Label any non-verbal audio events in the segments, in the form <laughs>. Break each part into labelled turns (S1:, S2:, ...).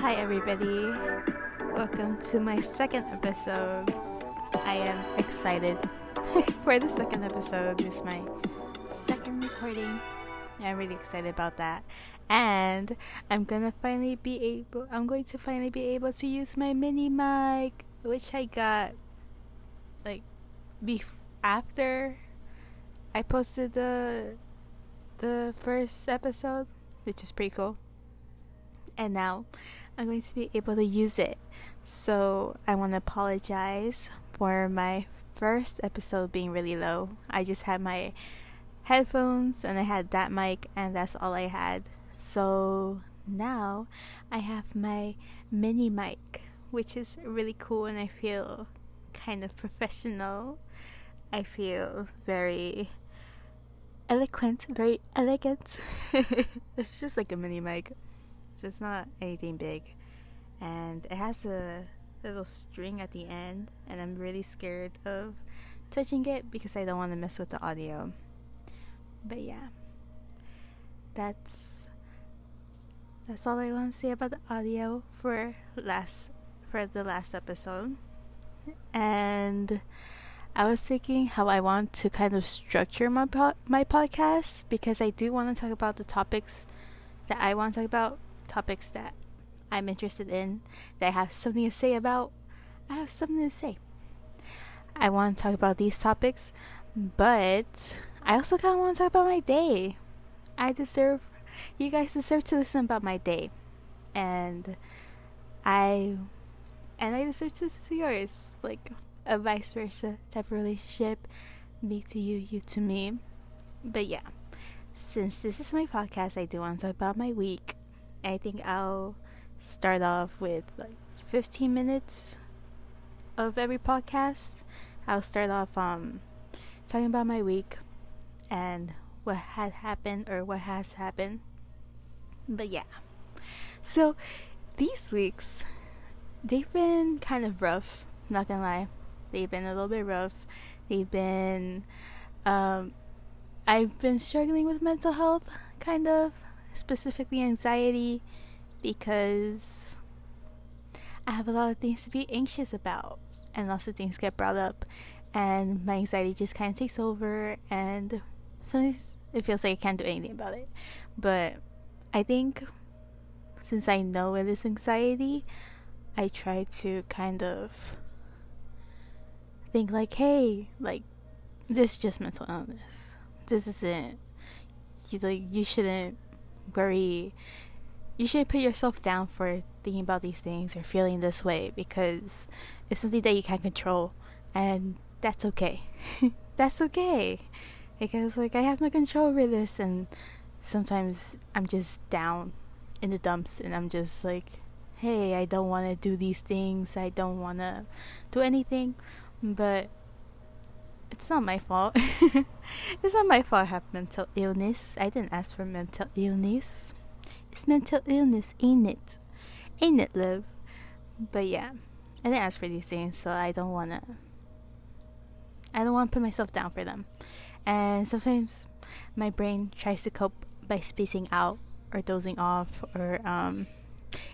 S1: Hi, everybody. Welcome to my second episode. I am excited <laughs> for the second episode. This is my second recording. I'm really excited about that. And I'm gonna finally be able I'm going to finally be able to use my mini mic which I got like bef- after I posted the the first episode, which is pretty cool. And now I'm going to be able to use it. So I want to apologize for my first episode being really low. I just had my headphones and I had that mic, and that's all I had. So now I have my mini mic, which is really cool, and I feel kind of professional. I feel very eloquent, very elegant. <laughs> it's just like a mini mic. So it's not anything big. And it has a little string at the end, and I'm really scared of touching it because I don't want to mess with the audio. But yeah. That's that's all I want to say about the audio for last for the last episode. And I was thinking how I want to kind of structure my po- my podcast because I do want to talk about the topics that I want to talk about, topics that I'm interested in, that I have something to say about. I have something to say. I want to talk about these topics, but I also kind of want to talk about my day. I deserve, you guys deserve to listen about my day, and I, and I deserve to listen to yours. Like a vice versa type of relationship, me to you, you to me. But yeah, since this is my podcast, I do want to talk about my week. I think I'll start off with like 15 minutes of every podcast. I'll start off um talking about my week and what had happened or what has happened. But yeah. So these weeks they've been kind of rough, not gonna lie. They've been a little bit rough. They've been, um, I've been struggling with mental health, kind of, specifically anxiety, because I have a lot of things to be anxious about, and lots of things get brought up, and my anxiety just kind of takes over, and sometimes it feels like I can't do anything about it. But I think since I know it is anxiety, I try to kind of think like, hey, like this is just mental illness. This isn't you like you shouldn't worry you shouldn't put yourself down for thinking about these things or feeling this way because it's something that you can't control and that's okay. <laughs> that's okay. Because like I have no control over this and sometimes I'm just down in the dumps and I'm just like, hey, I don't want to do these things. I don't want to do anything but it's not my fault. <laughs> it's not my fault I have mental illness. I didn't ask for mental illness. It's mental illness, ain't it? Ain't it, love? But yeah, I didn't ask for these things, so I don't wanna. I don't want to put myself down for them. And sometimes my brain tries to cope by spacing out or dozing off or um,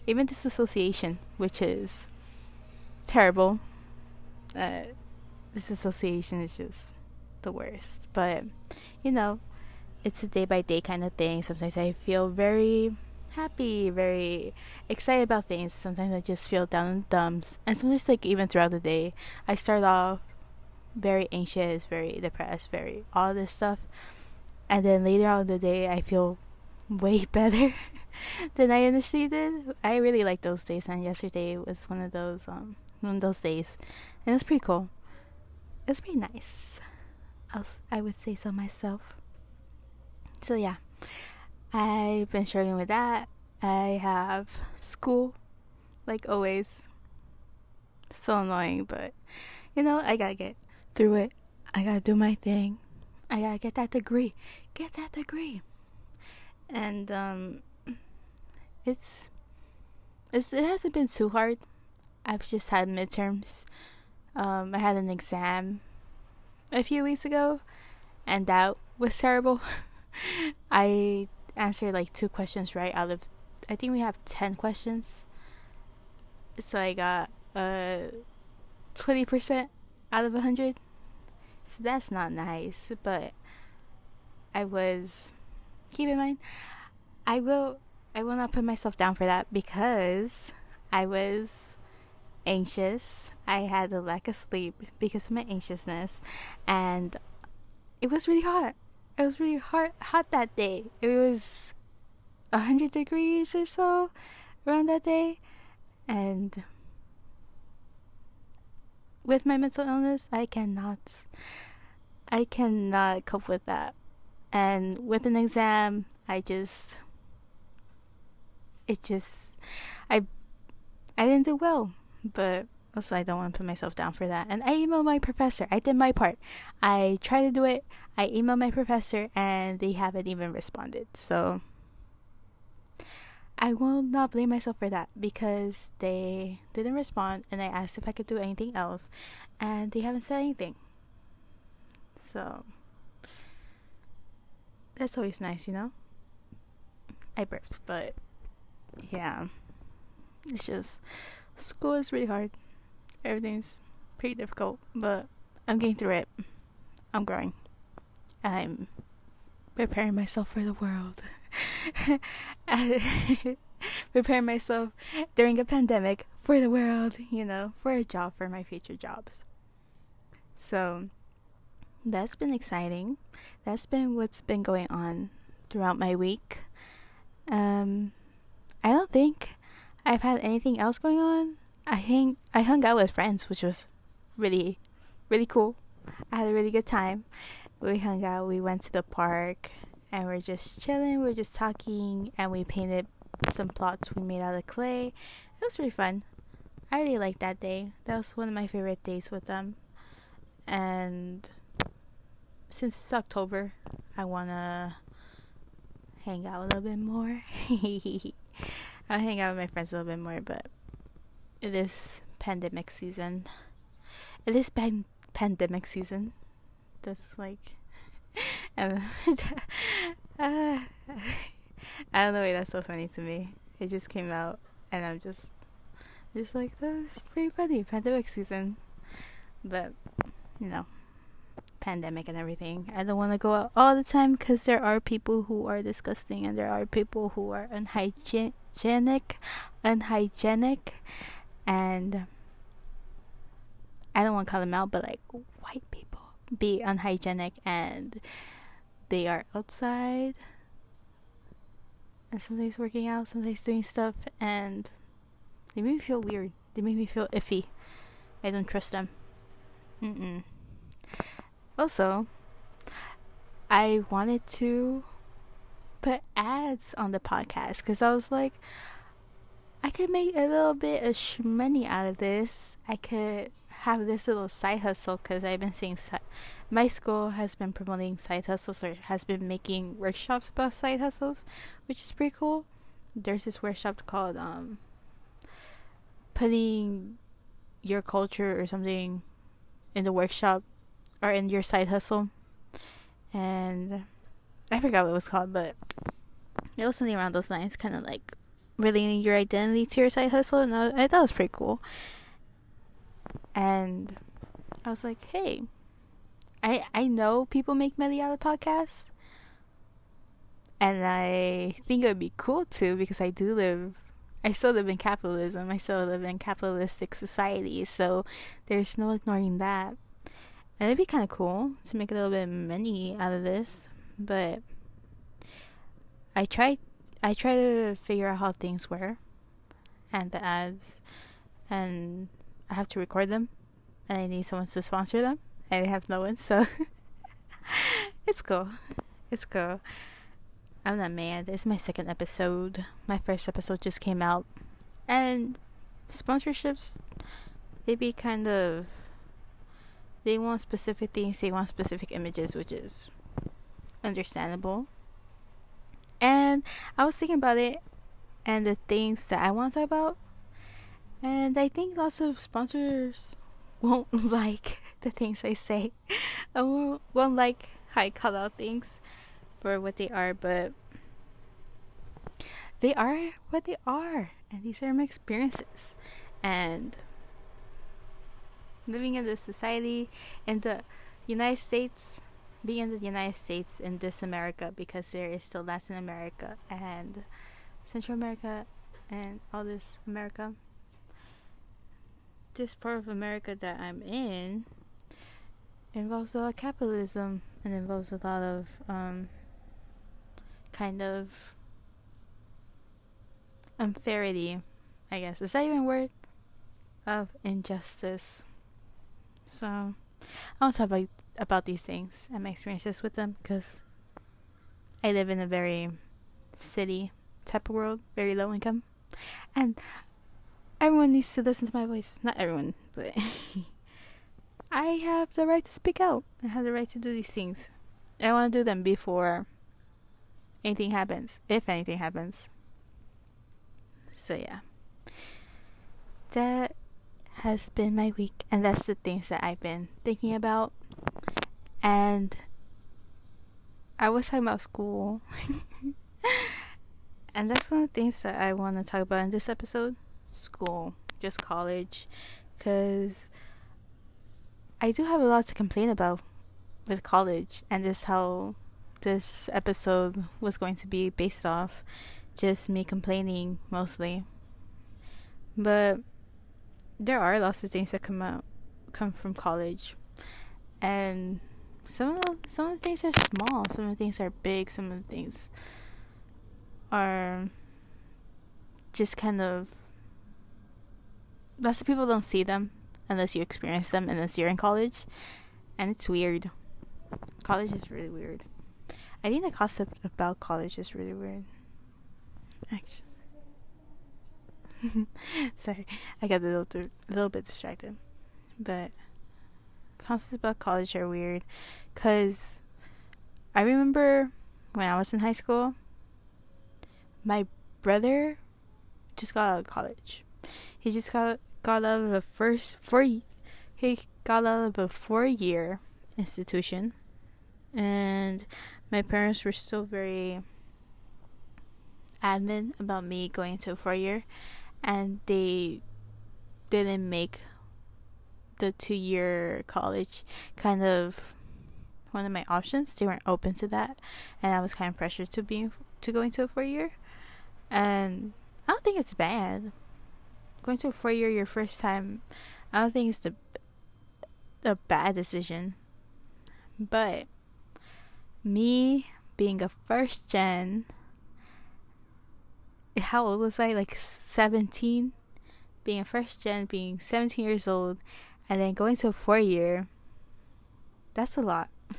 S1: even disassociation, which is terrible uh, disassociation is just the worst. But you know, it's a day by day kind of thing. Sometimes I feel very happy, very excited about things. Sometimes I just feel down in dumps, and sometimes like even throughout the day, I start off very anxious, very depressed, very all this stuff, and then later on the day, I feel way <laughs> better than I initially did. I really like those days, and yesterday was one of those um one of those days and it was pretty cool. It was pretty nice. I I would say so myself. So yeah, I've been struggling with that. I have school, like always. So annoying, but you know, I gotta get through it. I gotta do my thing. I gotta get that degree. Get that degree. And um it's it's it hasn't been too hard. I've just had midterms um, I had an exam a few weeks ago, and that was terrible. <laughs> I answered like two questions right out of, I think we have 10 questions. so I got uh 20% out of 100. So that's not nice, but I was keep in mind I will I will not put myself down for that because I was anxious. I had a lack of sleep because of my anxiousness and it was really hot. It was really hot hot that day. It was 100 degrees or so around that day and with my mental illness, I cannot I cannot cope with that. And with an exam, I just it just I I didn't do well, but also I don't want to put myself down for that. And I emailed my professor. I did my part. I tried to do it. I emailed my professor and they haven't even responded. So I will not blame myself for that because they didn't respond and I asked if I could do anything else and they haven't said anything. So that's always nice, you know? I burped, but yeah. It's just school is really hard. Everything's pretty difficult, but I'm getting through it. I'm growing. I'm preparing myself for the world. <laughs> preparing myself during a pandemic for the world, you know, for a job, for my future jobs. So that's been exciting. That's been what's been going on throughout my week. Um, I don't think I've had anything else going on. I hang I hung out with friends, which was really, really cool. I had a really good time. We hung out. We went to the park and we're just chilling. We're just talking, and we painted some plots we made out of clay. It was really fun. I really liked that day. That was one of my favorite days with them. And since it's October, I wanna hang out a little bit more. <laughs> I'll hang out with my friends a little bit more, but it is pandemic season. It is pan- pandemic season. That's like <laughs> <laughs> uh, I don't know why that's so funny to me. It just came out, and I'm just, just like that's pretty funny. Pandemic season, but you know, pandemic and everything. I don't want to go out all the time because there are people who are disgusting, and there are people who are unhygienic, unhygienic, and I don't want to call them out, but like white people be unhygienic and they are outside and sometimes working out, sometimes doing stuff, and they make me feel weird. They make me feel iffy. I don't trust them. Mm-mm. Also, I wanted to put ads on the podcast because I was like, I could make a little bit of money out of this. I could have this little side hustle because I've been seeing si- my school has been promoting side hustles or has been making workshops about side hustles, which is pretty cool. There's this workshop called um, putting your culture or something in the workshop or in your side hustle, and I forgot what it was called, but it was something around those lines, kind of like relating your identity to your side hustle, and I, I thought it was pretty cool. And I was like, hey, I I know people make money out of podcasts. And I think it would be cool too because I do live I still live in capitalism. I still live in capitalistic society, so there's no ignoring that. And it'd be kind of cool to make a little bit of money out of this, but I try I try to figure out how things work and the ads and I have to record them and I need someone to sponsor them. And I have no one, so <laughs> it's cool. It's cool. I'm not mad. It's my second episode. My first episode just came out. And sponsorships, they be kind of. They want specific things, they want specific images, which is understandable. And I was thinking about it and the things that I want to talk about. And I think lots of sponsors <laughs> won't <laughs> like <laughs> the things I say. I won't, won't like how I call out things for what they are, but they are what they are. And these are my experiences. and living in this society in the United States, being in the United States in this America because there is still Latin America and Central America and all this America. This part of America that I'm in involves a lot of capitalism and involves a lot of um, kind of unfairity, I guess. Is that even a word? Of injustice. So, I want to talk about, about these things and my experiences with them because I live in a very city type of world, very low income. And everyone needs to listen to my voice. Not everyone, but <laughs> I have the right to speak out. I have the right to do these things. I want to do them before anything happens, if anything happens. So, yeah. That has been my week, and that's the things that I've been thinking about. And I was talking about school. <laughs> and that's one of the things that I want to talk about in this episode school, just college. Because I do have a lot to complain about with college, and this how this episode was going to be based off just me complaining mostly. But there are lots of things that come out come from college. And some of the, some of the things are small, some of the things are big, some of the things are just kind of lots of people don't see them unless you experience them unless you're in college. And it's weird. College is really weird. I think the concept about college is really weird actually <laughs> sorry i got a little, a little bit distracted but concepts about college are weird because i remember when i was in high school my brother just got out of college. He just got got out of the first four. He got out of a four year institution, and my parents were still very adamant about me going to a four year, and they didn't make the two year college kind of one of my options. They weren't open to that, and I was kind of pressured to be to go into a four year. And I don't think it's bad. Going to a four year your first time, I don't think it's the a bad decision. But me being a first gen how old was I? Like 17? Being a first gen, being 17 years old, and then going to a four year. That's a lot. <laughs>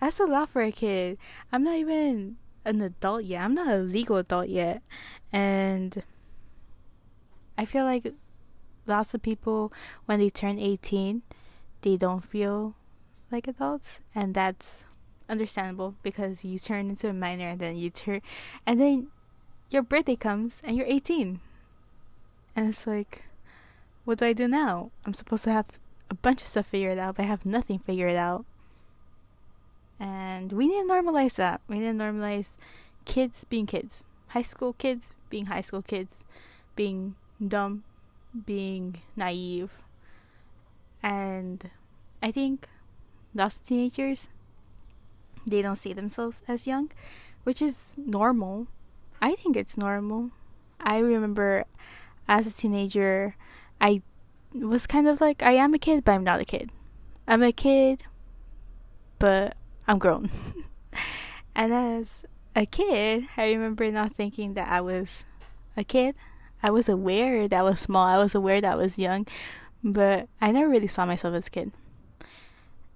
S1: That's a lot for a kid. I'm not even an adult yet. I'm not a legal adult yet. And I feel like lots of people, when they turn 18, they don't feel like adults. And that's understandable because you turn into a minor and then you turn, and then your birthday comes and you're 18. And it's like, what do I do now? I'm supposed to have a bunch of stuff figured out, but I have nothing figured out. And we need to normalize that. We need to normalize kids being kids, high school kids being high school kids, being dumb, being naive. And I think of teenagers they don't see themselves as young, which is normal. I think it's normal. I remember as a teenager, I was kind of like I am a kid, but I'm not a kid. I'm a kid, but I'm grown. <laughs> and as a kid, I remember not thinking that I was a kid. I was aware that I was small. I was aware that I was young, but I never really saw myself as a kid.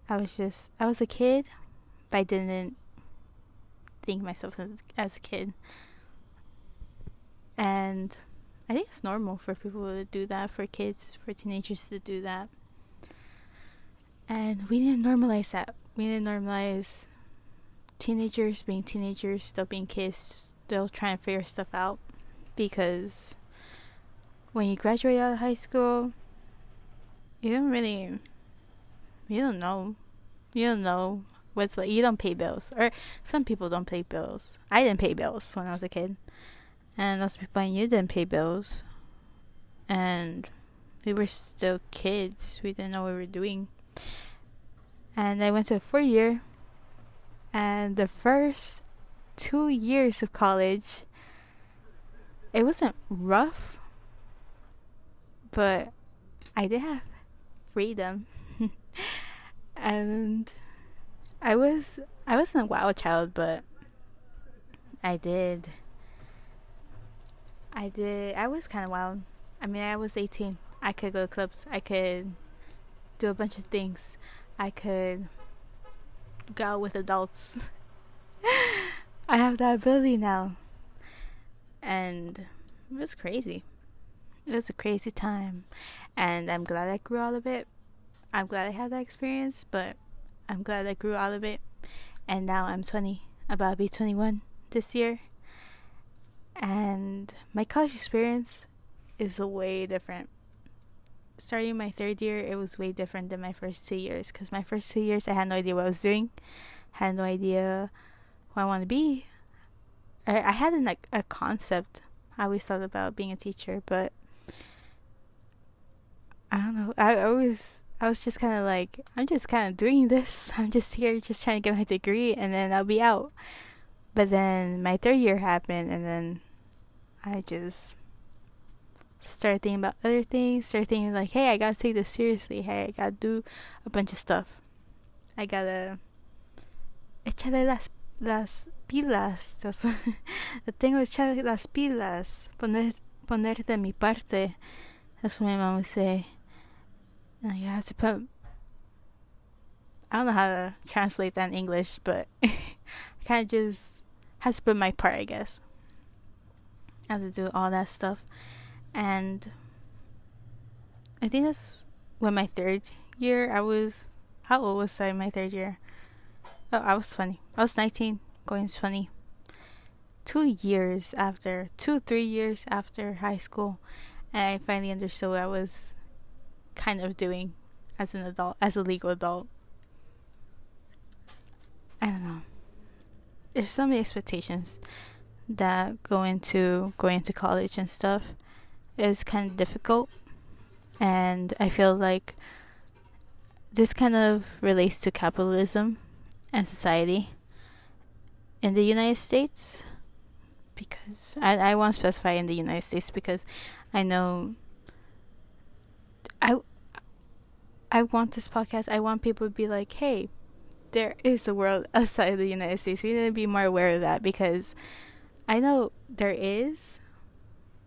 S1: I was just I was a kid, but I didn't think myself as as a kid. And I think it's normal for people to do that, for kids, for teenagers to do that. And we need to normalize that. We need to normalize teenagers being teenagers, still being kids, still trying to figure stuff out. Because when you graduate out of high school, you don't really, you don't know, you don't know what's like. You don't pay bills, or some people don't pay bills. I didn't pay bills when I was a kid, and lots of people I knew didn't pay bills, and we were still kids. We didn't know what we were doing. And I went to a four year. And the first two years of college, it wasn't rough, but I did have freedom. <laughs> and I was I wasn't a wild child, but I did I did I was kind of wild. I mean, I was 18. I could go to clubs. I could do a bunch of things. I could go out with adults. <laughs> I have that ability now. And it was crazy. It was a crazy time. And I'm glad I grew out of it. I'm glad I had that experience, but I'm glad I grew out of it. And now I'm 20, about to be 21 this year. And my college experience is way different. Starting my third year, it was way different than my first two years because my first two years I had no idea what I was doing, had no idea who I want to be. I, I had an, like a concept. I always thought about being a teacher, but I don't know. I always I was just kind of like I'm just kind of doing this. <laughs> I'm just here, just trying to get my degree, and then I'll be out. But then my third year happened, and then I just started thinking about other things. Started thinking like, hey, I gotta take this seriously. Hey, I gotta do a bunch of stuff. I gotta echarle las las pilas. That's what tengo que echar las pilas. Poner poner de mi parte. That's what my mom would say. And you have to put. I don't know how to translate that in English, but <laughs> I kind of just has put my part, I guess. I have to do all that stuff, and I think that's when my third year. I was how old was I? My third year. Oh, I was twenty. I was nineteen, going twenty. Two years after, two three years after high school, and I finally understood what I was kind of doing as an adult, as a legal adult. I don't know there's so many expectations that go into going into college and stuff. Is kind of difficult and i feel like this kind of relates to capitalism and society in the united states because i, I want to specify in the united states because i know i i want this podcast. I want people to be like hey there is a world outside of the United States. We need to be more aware of that because I know there is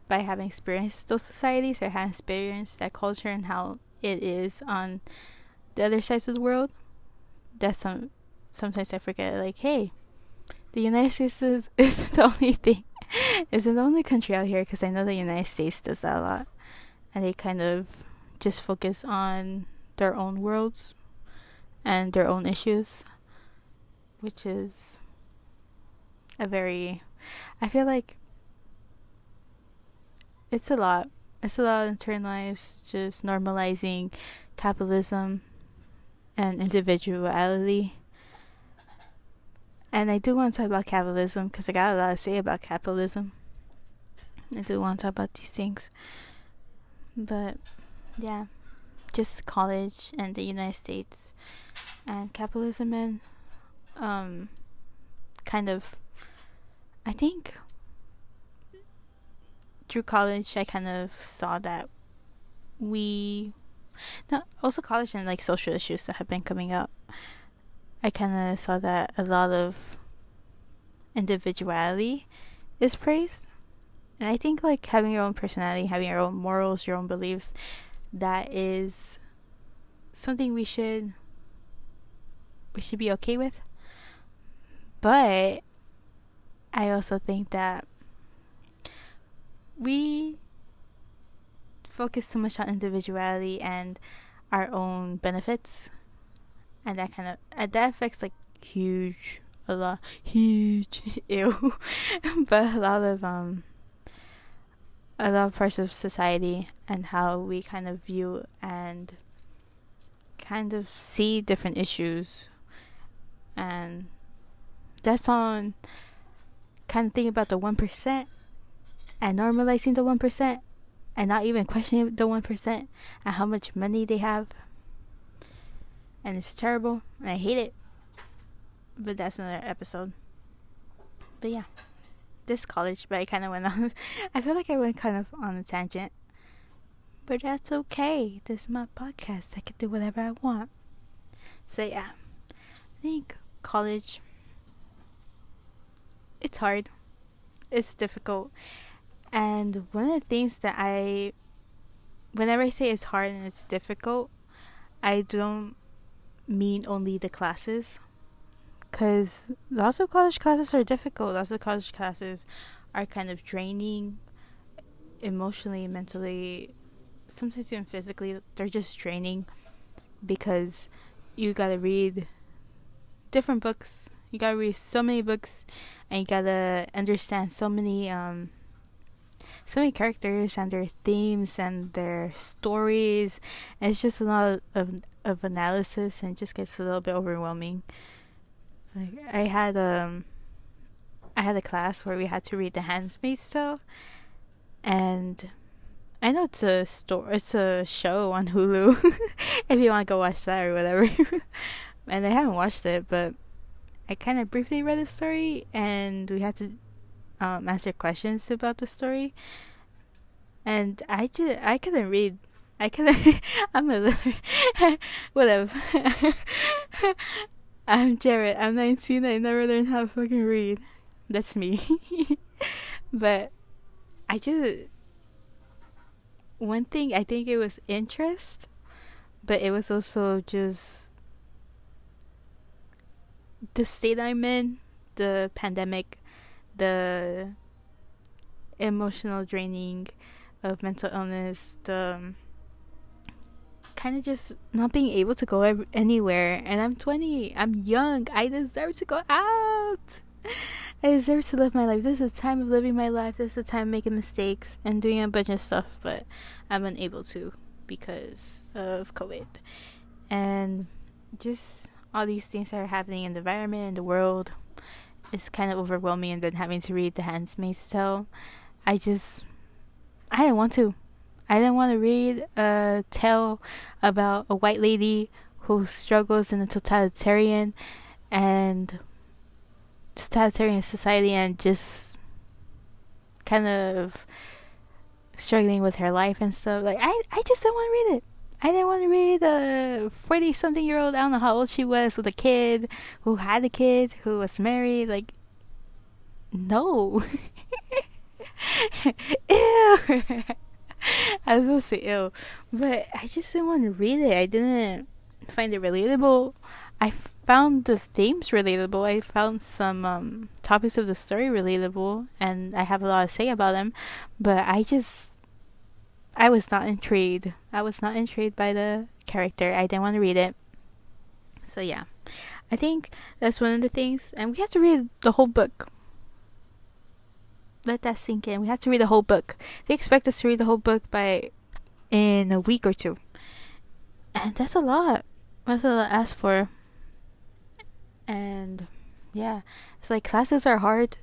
S1: by having experienced those societies or having experienced that culture and how it is on the other sides of the world. That's some sometimes I forget like, hey, the United States is, <laughs> is the only thing isn't the only country out here because I know the United States does that a lot. And they kind of just focus on their own worlds and their own issues, which is a very, I feel like it's a lot. It's a lot internalized, just normalizing capitalism and individuality. And I do want to talk about capitalism because I got a lot to say about capitalism. I do want to talk about these things. But yeah just college and the United States. And capitalism and um kind of I think through college I kind of saw that we not also college and like social issues that have been coming up. I kind of saw that a lot of individuality is praised. And I think like having your own personality having your own morals your own beliefs that is something we should we should be okay with. But I also think that we focus too much on individuality and our own benefits and that kind of and that affects like huge a lot huge <laughs> ew <laughs> but a lot of um a lot of parts of society and how we kind of view and kind of see different issues and that's on kind of thinking about the 1% and normalizing the 1% and not even questioning the 1% and how much money they have. And it's terrible, and I hate it. But that's another episode. But yeah, this college, but I kind of went on. <laughs> I feel like I went kind of on a tangent. But that's okay. This is my podcast. I can do whatever I want. So yeah, I think college. It's hard. It's difficult. And one of the things that I, whenever I say it's hard and it's difficult, I don't mean only the classes. Because lots of college classes are difficult. Lots of college classes are kind of draining emotionally, mentally, sometimes even physically. They're just draining because you gotta read different books. You gotta read so many books, and you gotta understand so many um so many characters and their themes and their stories. And it's just a lot of of analysis, and it just gets a little bit overwhelming. Like I had um I had a class where we had to read The Handmaid's Tale, and I know it's a store, it's a show on Hulu. <laughs> if you want to go watch that or whatever. <laughs> and I haven't watched it, but I kind of briefly read the story, and we had to um, answer questions about the story. And I just I couldn't read. I couldn't. <laughs> I'm a little whatever. I'm Jared. I'm 19. I never learned how to fucking read. That's me. <laughs> but I just one thing I think it was interest, but it was also just the state I'm in, the pandemic, the emotional draining of mental illness, the um, kind of just not being able to go anywhere. And I'm 20, I'm young, I deserve to go out. I deserve to live my life. This is the time of living my life. This is the time of making mistakes and doing a bunch of stuff, but I'm unable to because of COVID. And just all these things that are happening in the environment, in the world, it's kind of overwhelming. And then having to read The Handmaid's Tale, I just, I didn't want to. I didn't want to read a tale about a white lady who struggles in a totalitarian and totalitarian society and just kind of struggling with her life and stuff. Like I, I just didn't want to read it. I didn't want to read a forty something year old. I don't know how old she was with a kid who had a kid who was married. Like, no. <laughs> Ew. <laughs> I was supposed to say ill, but I just didn't want to read it. I didn't find it relatable. I found the themes relatable. I found some um, topics of the story relatable, and I have a lot to say about them. But I just, I was not intrigued. I was not intrigued by the character. I didn't want to read it. So yeah, I think that's one of the things. And we have to read the whole book. Let that sink in. We have to read the whole book. They expect us to read the whole book by in a week or two, and that's a lot. That's a lot to ask for. And yeah. It's like classes are hard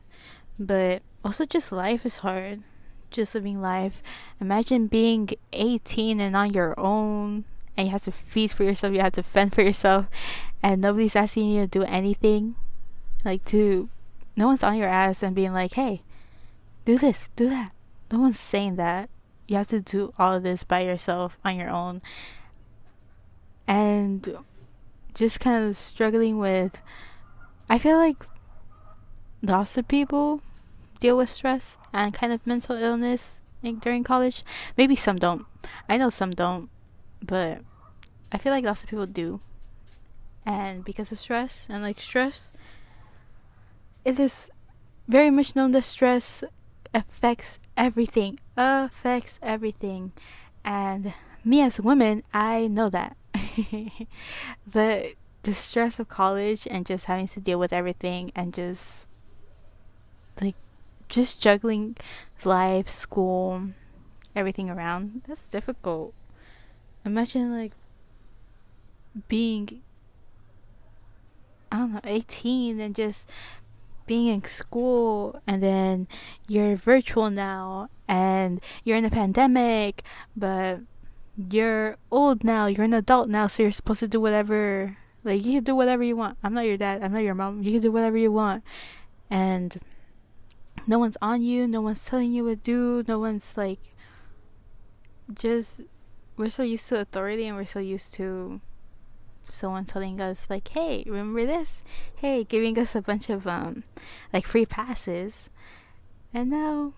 S1: but also just life is hard. Just living life. Imagine being 18 and on your own and you have to feed for yourself. You have to fend for yourself. And nobody's asking you to do anything. Like to no one's on your ass and being like hey do this do that no one's saying that you have to do all of this by yourself on your own and just kind of struggling with I feel like lots of people deal with stress and kind of mental illness during college. Maybe some don't. I know some don't, but I feel like lots of people do. And because of stress and like stress, it is very much known that stress affects everything, affects everything. And me as a woman, I know that. <laughs> the the stress of college and just having to deal with everything and just like just juggling life, school, everything around. That's difficult. Imagine like being I don't know, 18 and just being in school and then you're virtual now and you're in a pandemic, but you're old now, you're an adult now, so you're supposed to do whatever like you can do whatever you want. I'm not your dad, I'm not your mom. You can do whatever you want. And no one's on you, no one's telling you what to do, no one's like just we're so used to authority and we're so used to someone telling us like hey remember this? Hey giving us a bunch of um like free passes. And now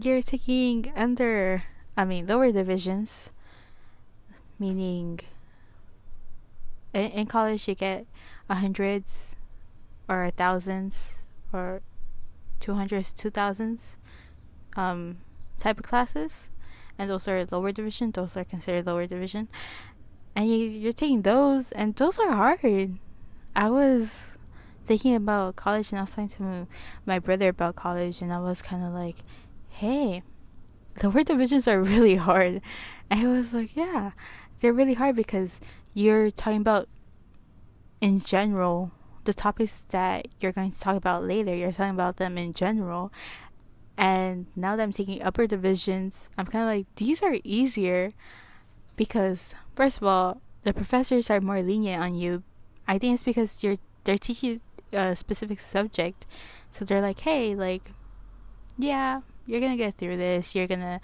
S1: you're taking under i mean lower divisions meaning in, in college you get hundreds or thousands or two hundreds two thousands um type of classes. And those are lower division those are considered lower division and you, you're taking those and those are hard. I was thinking about college and i was talking to my brother about college and i was kind of like hey the lower divisions are <laughs> really hard. And he was like yeah they're really hard because you're talking about in general the topics that you're going to talk about later. You're talking about them in general. And now that i'm taking upper divisions i'm kind of like these are easier because first of all, the professors are more lenient on you. I think it's because you're they're teaching a specific subject, so they're like, hey, like, yeah, you're gonna get through this. You're gonna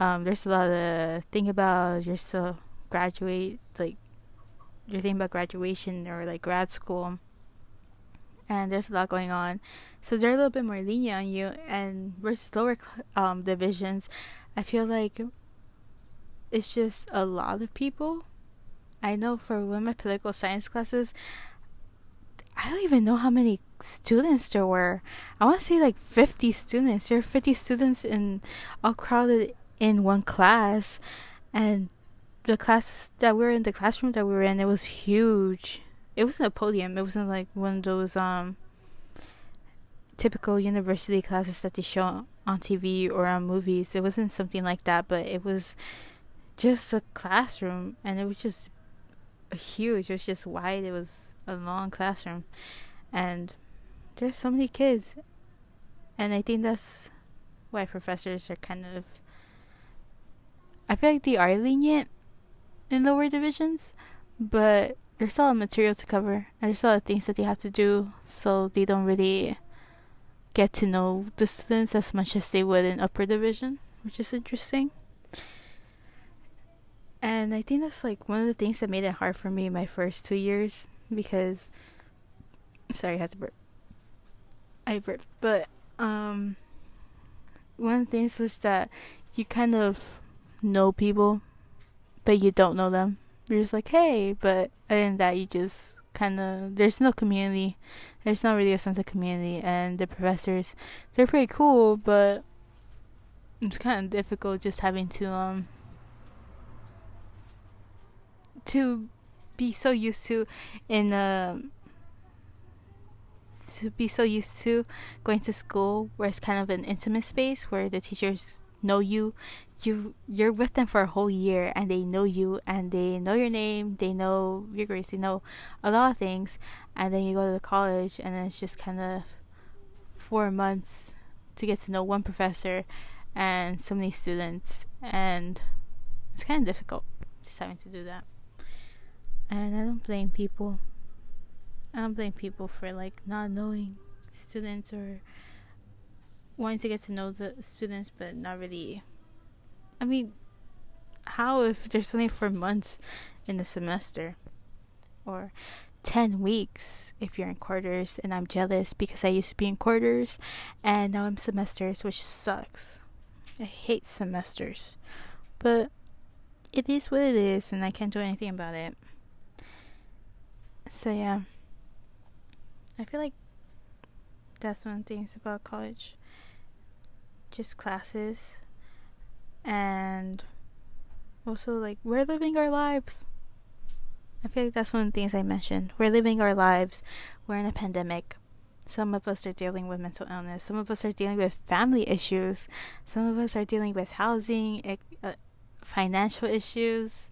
S1: um, there's a lot to think about. You're still graduate, like, you're thinking about graduation or like grad school, and there's a lot going on. So they're a little bit more lenient on you. And versus lower um, divisions, I feel like it's just a lot of people. I know for one of my political science classes, I don't even know how many students there were. I want to say like 50 students. There are 50 students in all crowded in one class, and the class that we were in, the classroom that we were in, it was huge. It wasn't a podium. It wasn't like one of those um typical university classes that they show on TV or on movies. It wasn't something like that, but it was just a classroom and it was just huge. It was just wide. It was a long classroom. And there's so many kids. And I think that's why professors are kind of I feel like they are lenient in lower divisions, but there's a lot of material to cover and there's a lot of things that they have to do so they don't really get to know the students as much as they would in upper division, which is interesting. And I think that's like one of the things that made it hard for me my first two years because sorry, I had to burp. I burped. But um one of the things was that you kind of know people but you don't know them. You're just like, hey, but other than that you just kinda there's no community. There's not really a sense of community and the professors they're pretty cool but it's kind of difficult just having to um to be so used to in a um, to be so used to going to school where it's kind of an intimate space where the teachers know you you you're with them for a whole year and they know you and they know your name they know your grades they know a lot of things. And then you go to the college and it's just kind of four months to get to know one professor and so many students and it's kind of difficult just having to do that and I don't blame people. I don't blame people for like not knowing students or wanting to get to know the students, but not really. I mean, how if <laughs> there's only four months in the semester, or ten weeks if you're in quarters, and I'm jealous because I used to be in quarters, and now I'm semesters, which sucks. I hate semesters, but it is what it is, and I can't do anything about it. So yeah. I feel like that's one of the things about college. Just classes and also like we're living our lives. I feel like that's one of the things I mentioned. We're living our lives. We're in a pandemic. Some of us are dealing with mental illness. Some of us are dealing with family issues. Some of us are dealing with housing, uh, financial issues.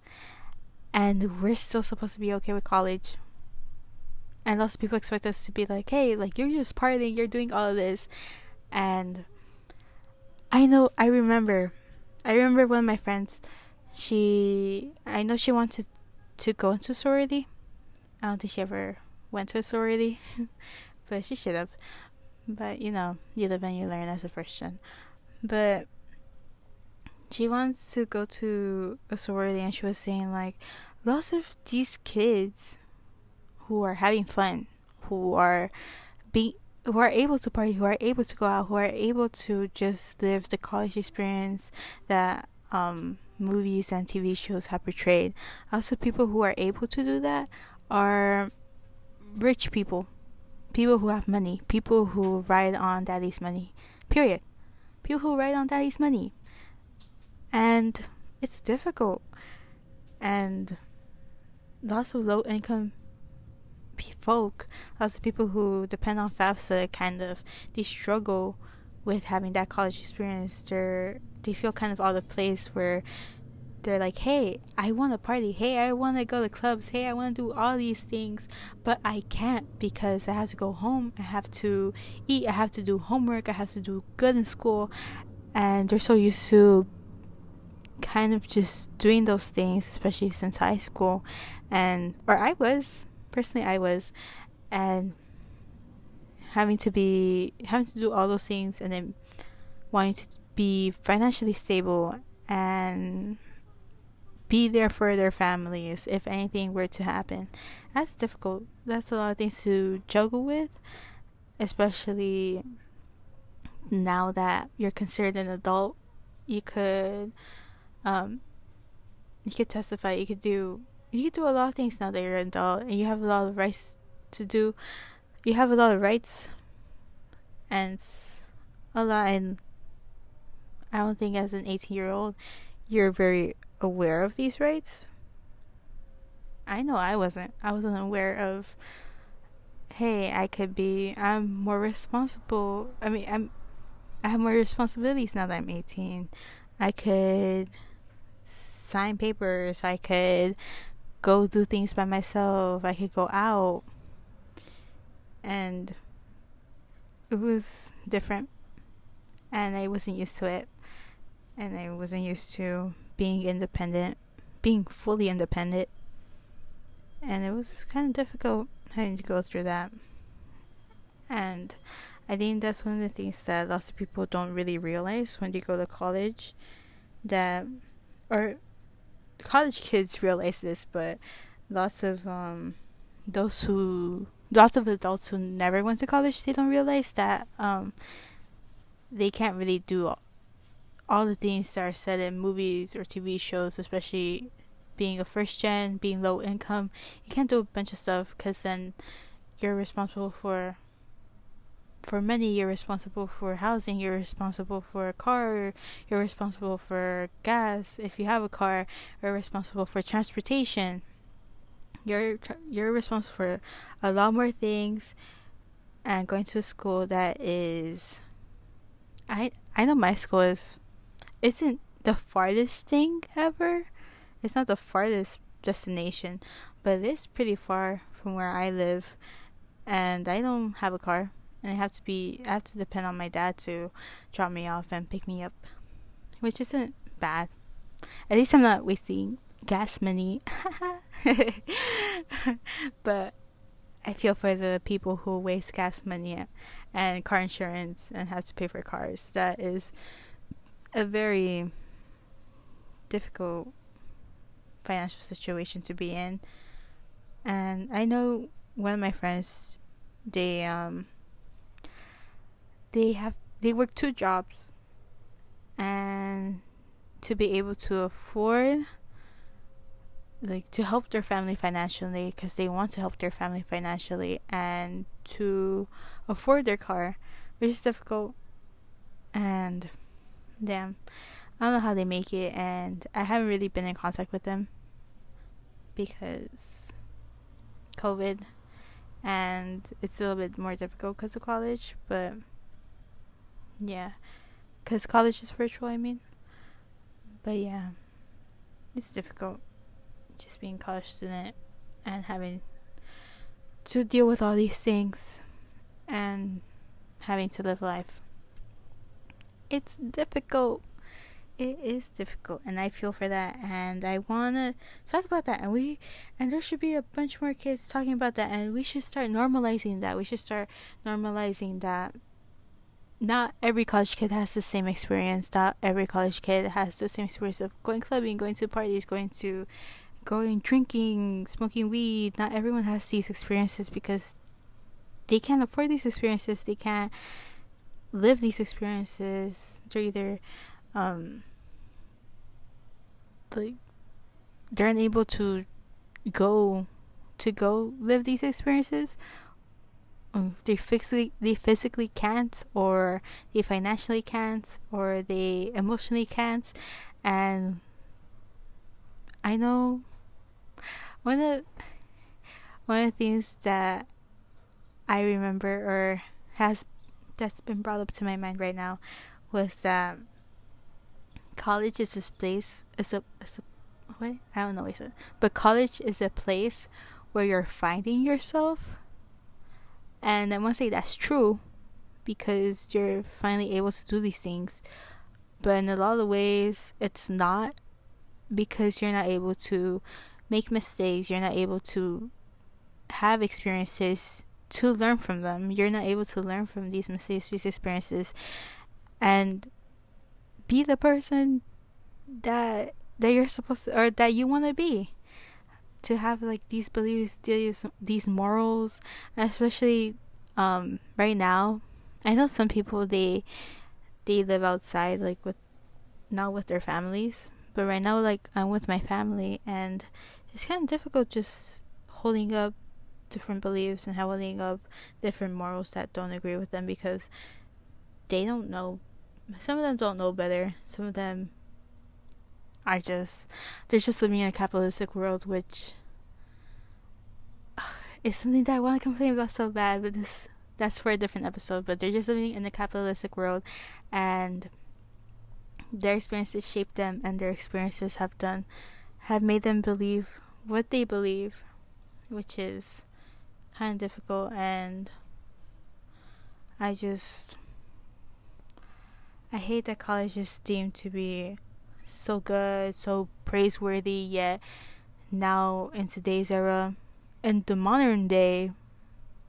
S1: And we're still supposed to be okay with college and lots of people expect us to be like, hey, like you're just partying, you're doing all of this, and I know I remember, I remember one of my friends, she I know she wanted to go into sorority. I don't think she ever went to a sorority, <laughs> but she should have. But you know, you live and you learn as a gen. But she wants to go to a sorority, and she was saying like, lots of these kids who are having fun, who are be who are able to party, who are able to go out, who are able to just live the college experience that um, movies and TV shows have portrayed. Also, people who are able to do that are rich people, people who have money, people who ride on daddy's money. Period. People who ride on daddy's money. And it's difficult. And lots of low income folk, lots of people who depend on FAFSA kind of they struggle with having that college experience. They're they feel kind of out of place where they're like, hey, I want to party. Hey, I want to go to clubs. Hey, I want to do all these things, but I can't because I have to go home. I have to eat. I have to do homework. I have to do good in school. And they're so used to kind of just doing those things, especially since high school. And, or I was, personally, I was. And having to be, having to do all those things and then wanting to be financially stable and be there for their families if anything were to happen. That's difficult. That's a lot of things to juggle with, especially now that you're considered an adult. You could, um, you could testify. You could do, you could do a lot of things now that you're an adult, and you have a lot of rights to do. You have a lot of rights, and a lot. And I don't think as an 18 year old, you're very aware of these rights. I know I wasn't. I wasn't aware of hey, I could be I'm more responsible. I mean, I'm I have more responsibilities now that I'm 18. I could sign papers. I could go do things by myself. I could go out. And it was different. And I wasn't used to it. And I wasn't used to being independent, being fully independent. And it was kind of difficult having to go through that. And I think that's one of the things that lots of people don't really realize when they go to college. That, or college kids realize this, but lots of um, those who, lots of adults who never went to college, they don't realize that um, they can't really do all the things that are said in movies or TV shows, especially being a first gen, being low income, you can't do a bunch of stuff because then you're responsible for for money, you're responsible for housing, you're responsible for a car, you're responsible for gas if you have a car, you're responsible for transportation. You're you're responsible for a lot more things and going to school that is I I know my school is isn't the farthest thing ever. It's not the farthest destination, but it's pretty far from where I live, and I don't have a car, and I have to be I have to depend on my dad to drop me off and pick me up, which isn't bad. At least I'm not wasting gas money. <laughs> but I feel for the people who waste gas money and car insurance and have to pay for cars. That is a very difficult financial situation to be in. And I know one of my friends they um they have they work two jobs. And to be able to afford like to help their family financially because they want to help their family financially and to afford their car which is difficult. And damn, I don't know how they make it, and I haven't really been in contact with them because COVID, and it's a little bit more difficult because of college, but yeah, because college is virtual, I mean. But yeah, it's difficult just being a college student and having to deal with all these things and having to live life. It's difficult. It is difficult, and I feel for that. And I wanna talk about that. And we, and there should be a bunch more kids talking about that. And we should start normalizing that. We should start normalizing that. Not every college kid has the same experience. Not every college kid has the same experience of going clubbing, going to parties, going to going drinking, smoking weed. Not everyone has these experiences because they can't afford these experiences. They can't live these experiences. They're either um like they're unable to go to go live these experiences. Um, they physically they physically can't or they financially can't or they emotionally can't. And I know one of one of the things that I remember or has that's been brought up to my mind right now was that college is this place is a is a what? I don't know what it but college is a place where you're finding yourself and I to say that's true because you're finally able to do these things but in a lot of ways it's not because you're not able to make mistakes, you're not able to have experiences to learn from them. You're not able to learn from these mistakes, these experiences, and be the person that that you're supposed to or that you want to be. To have like these beliefs, these these morals, especially um, right now. I know some people they they live outside like with not with their families, but right now like I'm with my family and it's kind of difficult just holding up different beliefs and holding up different morals that don't agree with them because they don't know some of them don't know better some of them are just they're just living in a capitalistic world which is something that I want to complain about so bad but this that's for a different episode but they're just living in a capitalistic world and their experiences shape them and their experiences have done have made them believe what they believe, which is kind of difficult. And I just, I hate that college is deemed to be so good, so praiseworthy, yet now in today's era, in the modern day,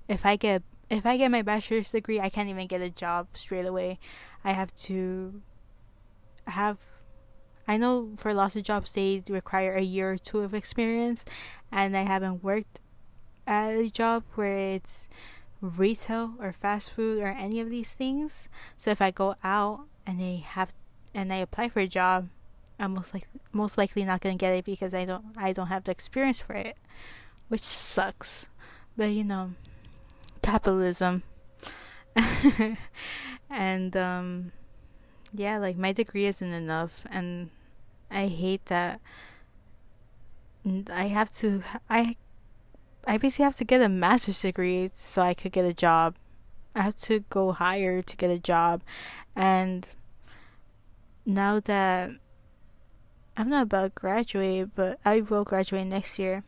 S1: if I get if I get my bachelor's degree, I can't even get a job straight away. I have to have I know for lots of jobs they require a year or two of experience, and I haven't worked at a job where it's retail or fast food or any of these things. So if I go out and they have and I apply for a job, I'm most like most likely not gonna get it because I don't I don't have the experience for it, which sucks. But you know, capitalism. <laughs> and um yeah, like my degree isn't enough and I hate that I have to I I basically have to get a master's degree so I could get a job. I have to go higher to get a job and now that I'm not about to graduate, but I will graduate next year.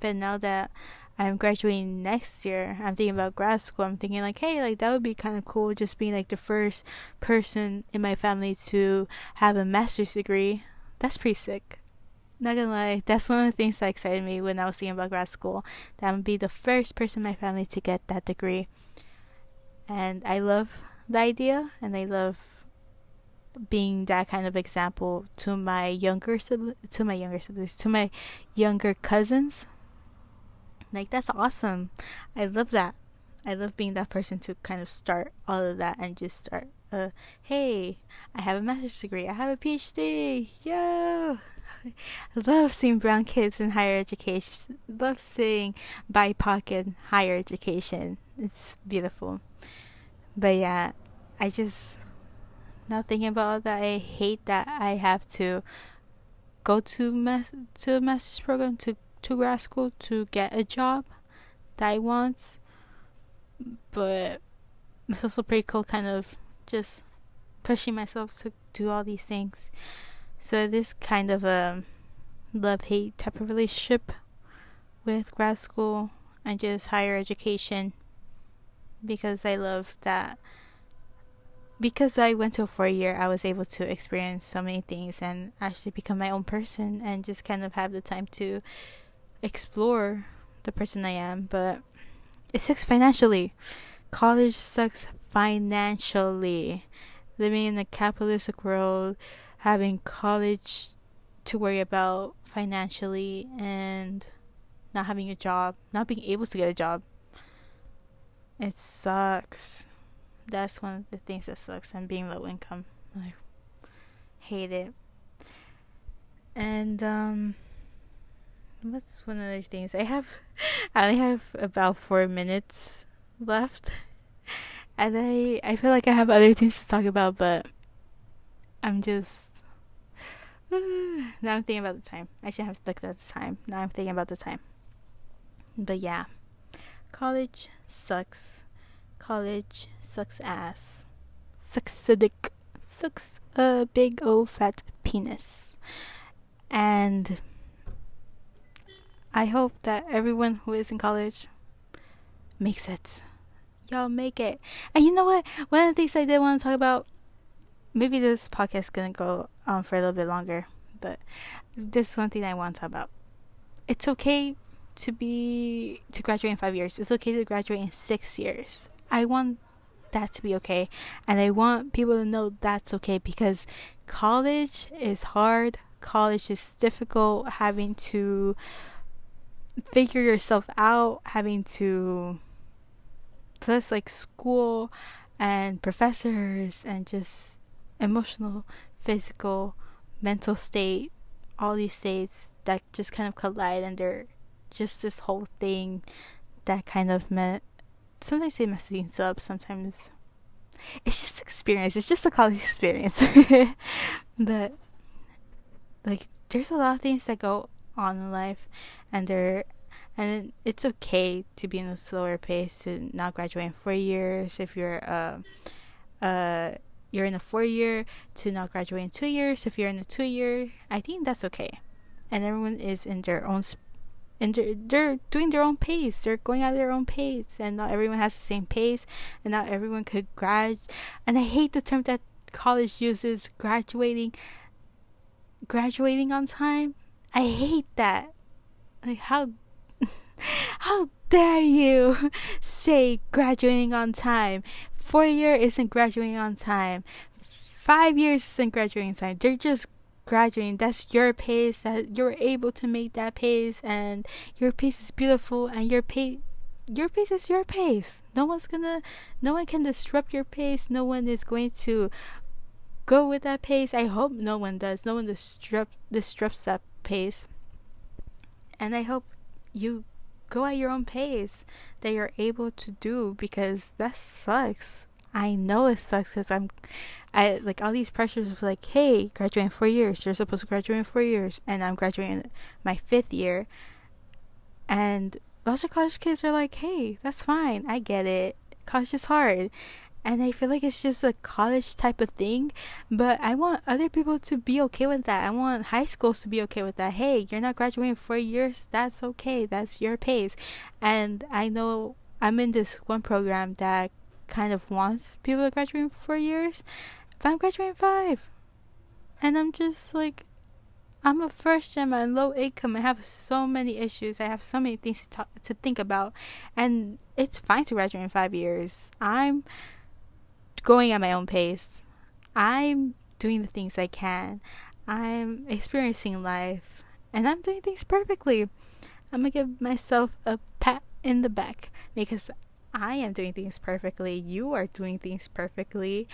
S1: But now that I'm graduating next year, I'm thinking about grad school. I'm thinking like, hey, like that would be kind of cool, just being like the first person in my family to have a master's degree. That's pretty sick. Not gonna lie, that's one of the things that excited me when I was thinking about grad school. That I would be the first person in my family to get that degree. And I love the idea, and I love being that kind of example to my younger sibling, to my younger siblings, to my younger cousins like that's awesome. I love that. I love being that person to kind of start all of that and just start uh hey, I have a master's degree, I have a PhD. Yo I <laughs> love seeing brown kids in higher education. Love seeing BIPOC in higher education. It's beautiful. But yeah, I just now thinking about that. I hate that I have to go to mas- to a master's program to to grad school to get a job that I want. But it's also pretty cool, kind of just pushing myself to do all these things. So this kind of a love hate type of relationship with grad school, and just higher education because I love that because I went to a four year, I was able to experience so many things and actually become my own person and just kind of have the time to explore the person I am. But it sucks financially. College sucks financially. Living in a capitalistic world, having college to worry about financially and not having a job, not being able to get a job. It sucks that's one of the things that sucks and being low income. I hate it. And um what's one of the things I have I only have about four minutes left. <laughs> And I I feel like I have other things to talk about but I'm just <sighs> now I'm thinking about the time. I should have looked at the time. Now I'm thinking about the time. But yeah. College sucks college sucks ass. Sucks a dick. Sucks a big old fat penis. And I hope that everyone who is in college makes it. Y'all make it. And you know what? One of the things I did want to talk about, maybe this podcast is going to go on for a little bit longer, but this is one thing I want to talk about. It's okay to be to graduate in five years. It's okay to graduate in six years. I want that to be okay. And I want people to know that's okay because college is hard, college is difficult, having to figure yourself out, having to plus like school and professors and just emotional, physical, mental state, all these states that just kind of collide and they're just this whole thing that kind of meant sometimes say messy things up, sometimes it's just experience. It's just a college <laughs> experience. but like there's a lot of things that go on in life and there and it's okay to be in a slower pace to not graduate in four years. If you're uh uh you're in a four year to not graduate in two years. If you're in a two year i think that's okay. And everyone is in their own sp- and they're, they're doing their own pace. They're going at their own pace and not everyone has the same pace and not everyone could grad and i hate the term that college uses graduating graduating on time i hate that. Like how <laughs> how dare you <laughs> say graduating on time? Four year isn't graduating on time. Five years isn't graduating on time. They're just graduating. That's your pace that you're able to make that pace and your pace is beautiful and your pace your pace is your pace. No one's gonna no one can disrupt your pace. No one is going to go with that pace. I hope no one does. No one disrupt disrupts that pace and i hope you go at your own pace that you're able to do because that sucks i know it sucks because i'm I like all these pressures of like, hey, graduate in four years. You're supposed to graduate in four years, and I'm graduating my fifth year. And lots of college kids are like, hey, that's fine. I get it. College is hard. And I feel like it's just a college type of thing. But I want other people to be okay with that. I want high schools to be okay with that. Hey, you're not graduating four years. That's okay. That's your pace. And I know I'm in this one program that kind of wants people to graduate in four years. But I'm graduating five. And I'm just like, I'm a first gen and low income. I have so many issues. I have so many things to talk, to think about, and it's fine to graduate in five years. I'm going at my own pace. I'm doing the things I can. I'm experiencing life, and I'm doing things perfectly. I'm gonna give myself a pat in the back because I am doing things perfectly. You are doing things perfectly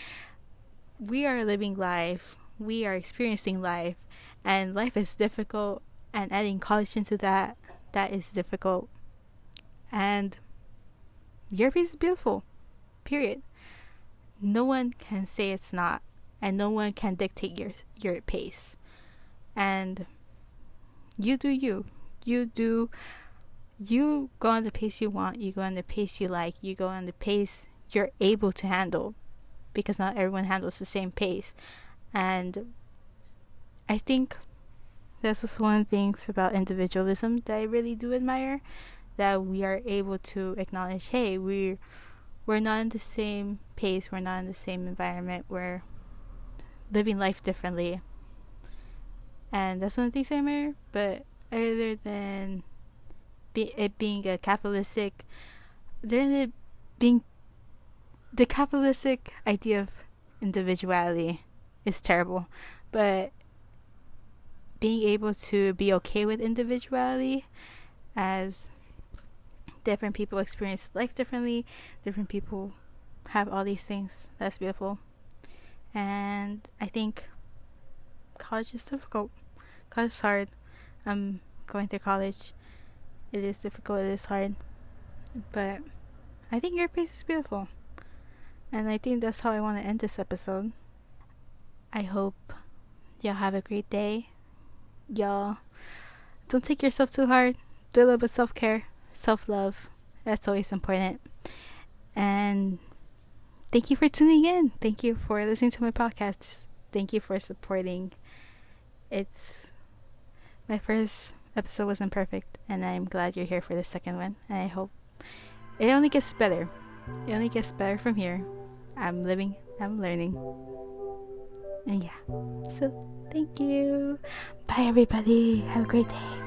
S1: we are living life, we are experiencing life, and life is difficult, and adding college into that, that is difficult. And your piece is beautiful, period. No one can say it's not, and no one can dictate your your pace. And you do you. You do you go on the pace you want, you go on the pace you like, you go on the pace you're able to handle because not everyone handles the same pace. And I think this is one the things about individualism that I really do admire that we are able to acknowledge hey we we're not in the same pace we're not in the same environment we're living life differently. And that's one of the things i admire but other than be, it being a capitalistic than it being the capitalistic idea of individuality is terrible but being able to be okay with individuality as different people experience life differently, different people have all these things. That's beautiful. And I think college is difficult. College is hard. I'm going through college. It is difficult, it is hard. But I think your place is beautiful. And I think that's how I want to end this episode. I hope y'all have a great day y'all don't take yourself too hard. Do a little bit self care, self love. That's always important. And thank you for tuning in. Thank you for listening to my podcast. Thank you for supporting. It's my first episode wasn't perfect, and I'm glad you're here for the second one. And I hope it only gets better. It only gets better from here. I'm living, I'm learning. And yeah. So thank you. Bye, everybody. Have a great day.